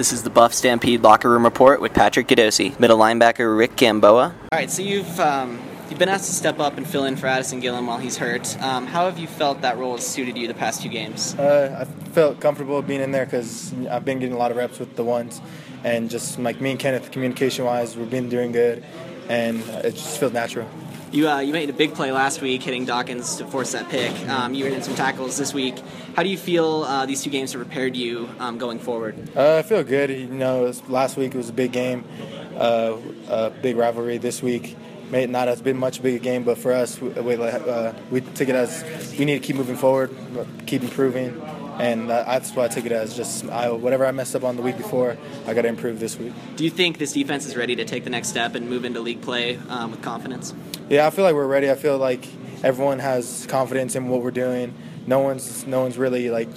This is the Buff Stampede locker room report with Patrick Gadosi, middle linebacker Rick Gamboa. All right, so you've um, you've been asked to step up and fill in for Addison Gillam while he's hurt. Um, how have you felt that role has suited you the past two games? Uh, I felt comfortable being in there because I've been getting a lot of reps with the ones, and just like me and Kenneth, communication-wise, we've been doing good, and it just feels natural. You, uh, you made a big play last week, hitting Dawkins to force that pick. Um, you were in some tackles this week. How do you feel uh, these two games have prepared you um, going forward? Uh, I feel good. You know, last week it was a big game, uh, a big rivalry. This week, may not as been much big a game, but for us, we, uh, we took it as we need to keep moving forward, keep improving and that's why I took it as just I, whatever I messed up on the week before, I got to improve this week. Do you think this defense is ready to take the next step and move into league play um, with confidence? Yeah, I feel like we're ready. I feel like everyone has confidence in what we're doing. No one's no one's really like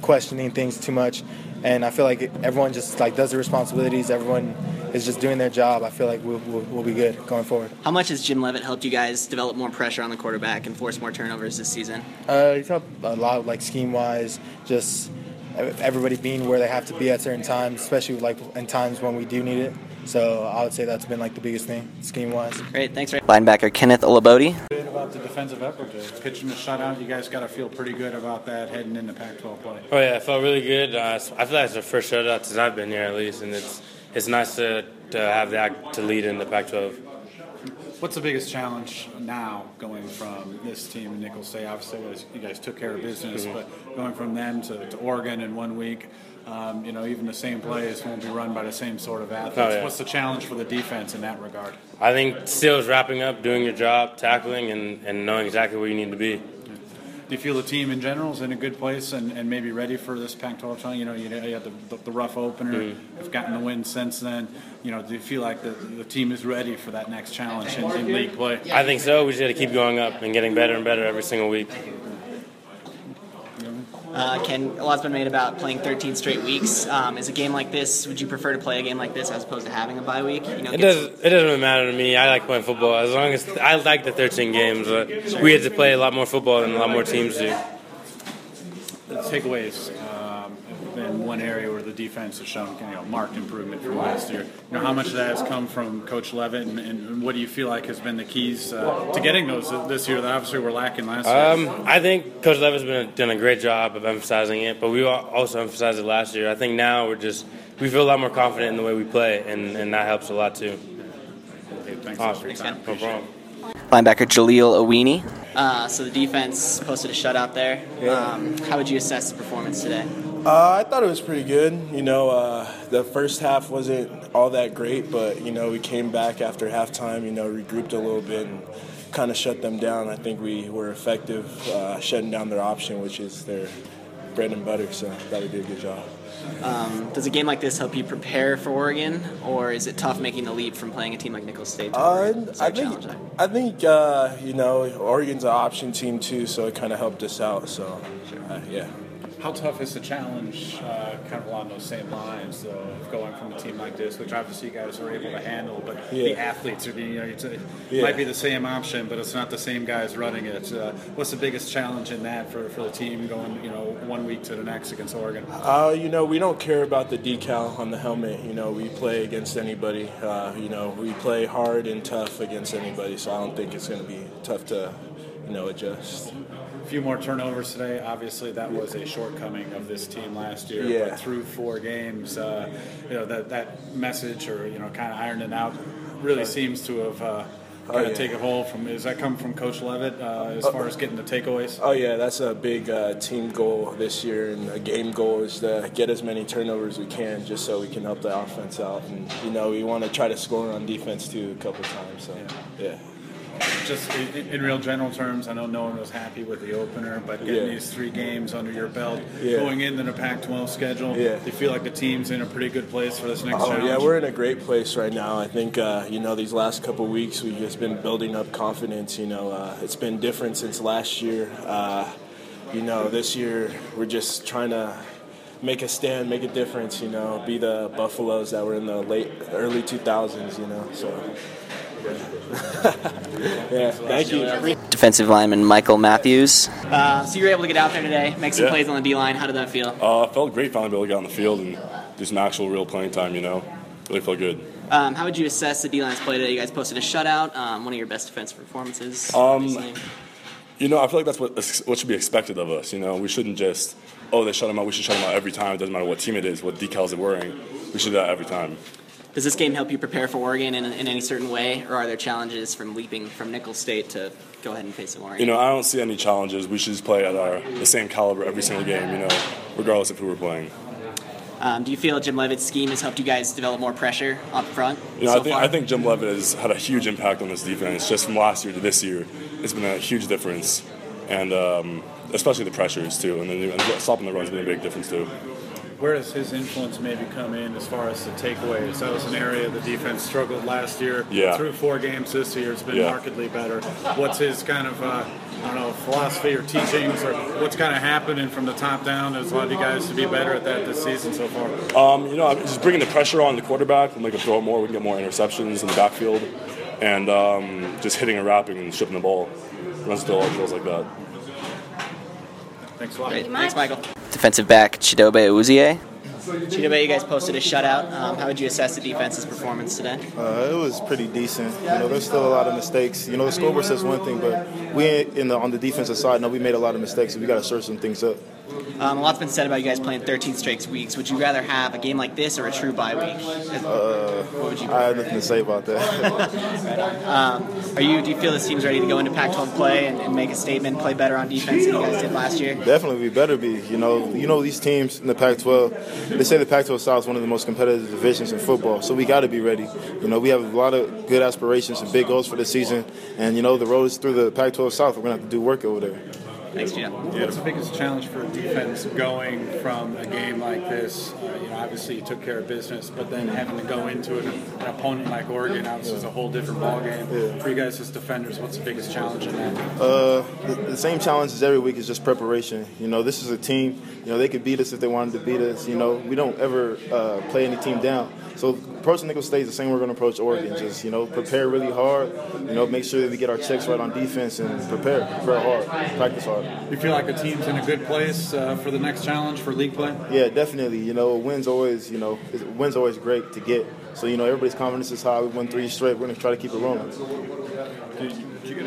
questioning things too much, and I feel like everyone just like does their responsibilities. Everyone is just doing their job, I feel like we'll, we'll, we'll, be good going forward. How much has Jim Leavitt helped you guys develop more pressure on the quarterback and force more turnovers this season? Uh, he's helped a lot, like scheme wise, just everybody being where they have to be at certain times, especially like in times when we do need it. So I would say that's been like the biggest thing, scheme wise. Great, thanks. Ray. Linebacker Kenneth Olugbode. About the defensive effort, pitching the shutout, you guys got to feel pretty good about that heading into Pac-12 play. Oh yeah, I felt really good. Uh, I feel like it's the first shutout since I've been here at least, and it's it's nice to, to have that to lead in the Pac-12. What's the biggest challenge now going from this team in Nicholls State? Obviously, you guys took care of business, mm-hmm. but going from them to, to Oregon in one week, um, you know, even the same plays won't be run by the same sort of athletes. Oh, yeah. What's the challenge for the defense in that regard? I think still is wrapping up, doing your job, tackling, and, and knowing exactly where you need to be do you feel the team in general is in a good place and, and maybe ready for this Pac-12 challenge? You know, you, you had the, the, rough opener, mm-hmm. have gotten the win since then. You know, do you feel like the, the team is ready for that next challenge in, in league play? I think so. We just got to keep going up and getting better and better every single week. Uh, Ken, a lot's been made about playing 13 straight weeks. Um, is a game like this? Would you prefer to play a game like this as opposed to having a bye week? You know, it doesn't. It doesn't matter to me. I like playing football as long as I like the 13 games. Uh, sure. We had to play a lot more football than a lot more teams do takeaways um, in one area where the defense has shown you know marked improvement from last year. You know how much of that has come from Coach Leavitt, and, and what do you feel like has been the keys uh, to getting those this year that obviously were lacking last year? Um, I think Coach Leavitt's been done a great job of emphasizing it, but we also emphasized it last year. I think now we're just we feel a lot more confident in the way we play, and, and that helps a lot too. Okay, thanks awesome. Thanks, no problem. Linebacker Jaleel Awini. Uh, so the defense posted a shutout there. Yeah. Um, how would you assess the performance today? Uh, I thought it was pretty good. You know, uh, the first half wasn't all that great, but you know we came back after halftime. You know, regrouped a little bit and kind of shut them down. I think we were effective uh, shutting down their option, which is their bread and butter. So I thought we did a good job. Um, does a game like this help you prepare for Oregon, or is it tough making the leap from playing a team like Nicholls State? Uh, I think I think uh, you know Oregon's an option team too, so it kind of helped us out. So sure. uh, yeah. How tough is the challenge, uh, kind of along those same lines, though, of going from a team like this, which obviously you guys are able to handle, but yeah. the athletes are, being, you know, it yeah. might be the same option, but it's not the same guys running it. Uh, what's the biggest challenge in that for, for the team going, you know, one week to the next against Oregon? Uh, you know, we don't care about the decal on the helmet. You know, we play against anybody. Uh, you know, we play hard and tough against anybody, so I don't think it's going to be tough to, you know, adjust. A few more turnovers today. Obviously, that was a shortcoming of this team last year. Yeah. But through four games, uh, you know that that message, or you know, kind of ironing out, really seems to have. Uh, kind oh, of yeah. take a hold from does that come from coach leavitt uh, as far as getting the takeaways oh yeah that's a big uh, team goal this year and a game goal is to get as many turnovers we can just so we can help the offense out and you know we want to try to score on defense too a couple times so yeah. yeah just in, in, real general terms, I know no one was happy with the opener, but getting yeah. these three games under your belt, yeah. going into the Pac-12 schedule, yeah. you feel like the team's in a pretty good place for this next oh, challenge? yeah, we're in a great place right now. I think uh, you know these last couple weeks we've just been building up confidence. You know, uh, it's been different since last year. Uh, you know, this year we're just trying to make a stand, make a difference. You know, be the Buffaloes that were in the late early 2000s. You know, so. yeah, thank you. Defensive lineman Michael Matthews. Uh, so you were able to get out there today, make some yeah. plays on the D line. How did that feel? Uh, felt great finally being able to get on the field and do some actual real playing time. You know, really felt good. Um, how would you assess the D-line's play today? You guys posted a shutout, um, one of your best defensive performances. Um, you know, I feel like that's what what should be expected of us. You know, we shouldn't just oh they shut them out. We should shut them out every time. It doesn't matter what team it is, what decals they're wearing. We should do that every time. Does this game help you prepare for Oregon in, in any certain way, or are there challenges from leaping from Nicholls State to go ahead and face Oregon? You know, I don't see any challenges. We should just play at our the same caliber every single game. You know, regardless of who we're playing. Um, do you feel Jim Leavitt's scheme has helped you guys develop more pressure up front? You know, so I think? I think Jim Leavitt has had a huge impact on this defense. Just from last year to this year, it's been a huge difference, and um, especially the pressures too. And then and stopping the run has been a big difference too where does his influence maybe come in as far as the takeaways? That was an area the defense struggled last year. Yeah. Through four games this year, it's been yeah. markedly better. What's his kind of, uh, I don't know, philosophy or teachings, or what's kind of happening from the top down as allowed you guys to be better at that this season so far? Um, you know, just bringing the pressure on the quarterback, we'll make him throw it more. We can get more interceptions in the backfield, and um, just hitting and wrapping and shipping the ball. Runs still drills like that. Thanks a lot. Thanks, Michael. Defensive back Chidobe Awuzie. Chidobe, you guys posted a shutout. Um, how would you assess the defense's performance today? Uh, it was pretty decent. You know, there's still a lot of mistakes. You know, the scoreboard says one thing, but we in the, on the defensive side, know we made a lot of mistakes, and we got to sort some things up. Um, a lot's been said about you guys playing 13 straight weeks. Would you rather have a game like this or a true bye week? Uh, what would you? I have nothing to say about that. um, are you? Do you feel this team's ready to go into Pac-12 play and, and, make a statement, play better on defense than you guys did last year? Definitely, we better be. You know, you know these teams in the Pac-12. They say the Pac-12 South is one of the most competitive divisions in football, so we got to be ready. You know, we have a lot of good aspirations and big goals for the season, and you know the road is through the Pac-12 South. We're gonna have to do work over there. Thanks, Gino. What's the biggest challenge for defense going from a game like this? Uh, you know, obviously you took care of business, but then having to go into an, an opponent like Oregon, obviously, is a whole different ballgame. Yeah. For you guys as defenders, what's the biggest challenge in that? Uh, the, the, same challenge as every week is just preparation. You know, this is a team. You know, they could beat us if they wanted to beat us. You know, we don't ever uh, play any team down. So approaching Nicholls State is the same we're going to approach Oregon. Just you know, prepare really hard. You know, make sure that we get our checks right on defense and prepare, prepare hard, practice hard. You feel like the team's in a good place uh, for the next challenge for league play? Yeah, definitely. You know, wins always. You know, wins always great to get. So you know, everybody's confidence is high. We won three straight. We're going to try to keep it rolling.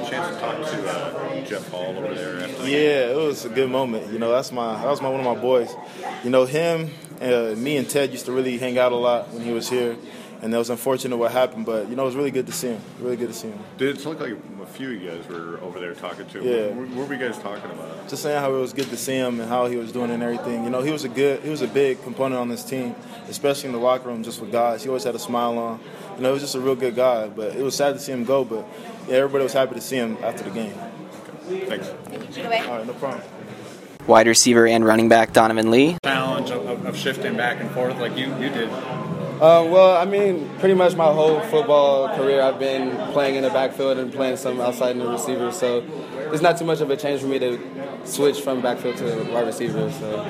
Did you, did you, get a chance to talk to uh, Jeff Hall over there? After yeah, it was a good moment. You know, that's my that was my one of my boys. You know, him, uh, me, and Ted used to really hang out a lot when he was here and that was unfortunate what happened. But you know, it was really good to see him. Really good to see him. Did it look like few of you guys were over there talking to him? Yeah. What, what, were you guys talking about? Just saying how it was good to see him and how he was doing and everything. You know, he was a good, he was a big component on this team, especially in the locker room, just with guys. He always had a smile on. You know, he was just a real good guy. But it was sad to see him go. But yeah, everybody was happy to see him after the game. Okay. Thanks. All right, no problem wide receiver and running back Donovan Lee. Challenge of, of, shifting back and forth like you, you did. Uh, well, I mean, pretty much my whole football career, I've been playing in the backfield and playing some outside in the receiver. So it's not too much of a change for me to switch from backfield to wide receiver. So.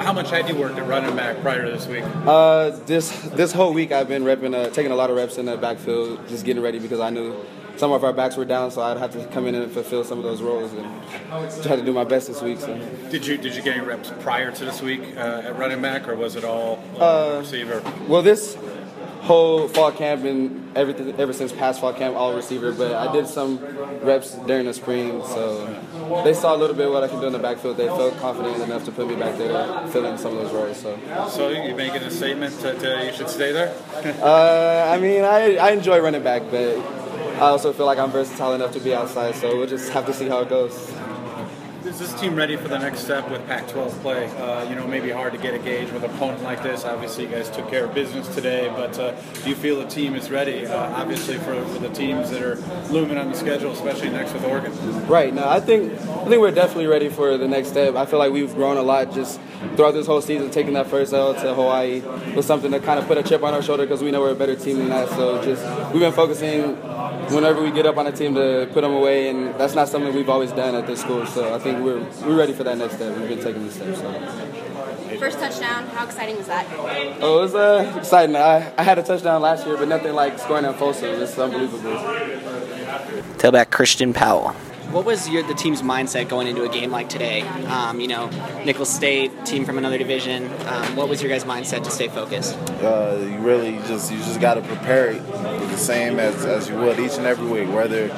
How much had you worked at running back prior to this week? Uh, this this whole week I've been repping, uh, taking a lot of reps in the backfield, just getting ready because I knew some of our backs were down, so I'd have to come in and fulfill some of those roles and try to do my best this week. So. Did you did you get any reps prior to this week uh, at running back, or was it all uh, receiver? Well, this whole fall camp and everything ever since past fall camp, all receiver. But I did some reps during the spring, so they saw a little bit what I can do in the backfield. They felt confident enough to put me back there to fill in some of those roles. So, so you making a statement that you should stay there? uh, I mean, I I enjoy running back, but I also feel like I'm versatile enough to be outside, so we'll just have to see how it goes is this team ready for the next step with Pac-12 play? Uh, you know, maybe hard to get a gauge with an opponent like this. Obviously, you guys took care of business today, but uh, do you feel the team is ready? Uh, obviously, for, for the teams that are looming on the schedule, especially next with Oregon. Right. Now, I think I think we're definitely ready for the next step. I feel like we've grown a lot just throughout this whole season. Taking that first L to Hawaii was something that kind of put a chip on our shoulder because we know we're a better team than that. So just we've been focusing whenever we get up on a team to put them away, and that's not something we've always done at this school. So I think we're we're ready for that next step. We've been taking these steps. So. First touchdown, how exciting was that? Oh, it was uh, exciting. I, I had a touchdown last year, but nothing like scoring at Folsom. It's unbelievable. Tailback Christian Powell. what was your, the team's mindset going into a game like today? Um, you know, Nicholls State, team from another division. Um, what was your guys' mindset to stay focused? Uh, you really just you just got to prepare it the same as, as you would each and every week, whether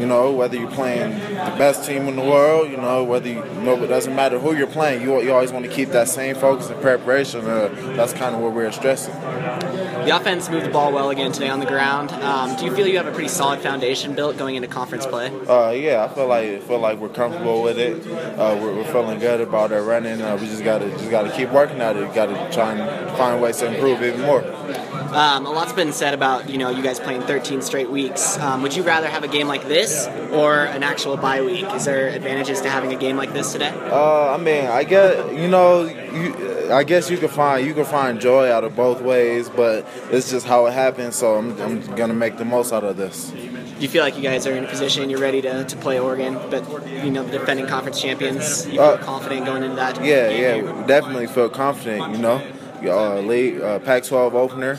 you know, whether you're playing the best team in the world, you know, whether you, you know, it doesn't matter who you're playing, you, you always want to keep that same focus and preparation. Uh, that's kind of what we're stressing. The offense moved the ball well again today on the ground. Um, do you feel you have a pretty solid foundation built going into conference play? Uh, yeah, I feel like feel like we're comfortable with it. Uh, we're, we're, feeling good about our running. Uh, we just gotta just gotta keep working at it. Got to try and find ways to improve even more. Um, a lot's been said about you know you guys playing 13 straight weeks. Um, would you rather have a game like this or an actual bye week? Is there advantages to having a game like this today? Uh, I mean, I guess you know, you, I guess you can find you can find joy out of both ways, but it's just how it happens. So I'm, I'm gonna make the most out of this. Do you feel like you guys are in a position you're ready to, to play Oregon, but you know the defending conference champions? You feel uh, confident going into that? Yeah, yeah, definitely feel confident. You know, uh, league uh, Pac-12 opener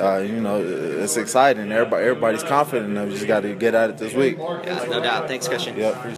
uh, you know, it's exciting. Everybody, everybody's confident. We just got to get at it this week. Yeah, no doubt. Thanks, Christian. Yep.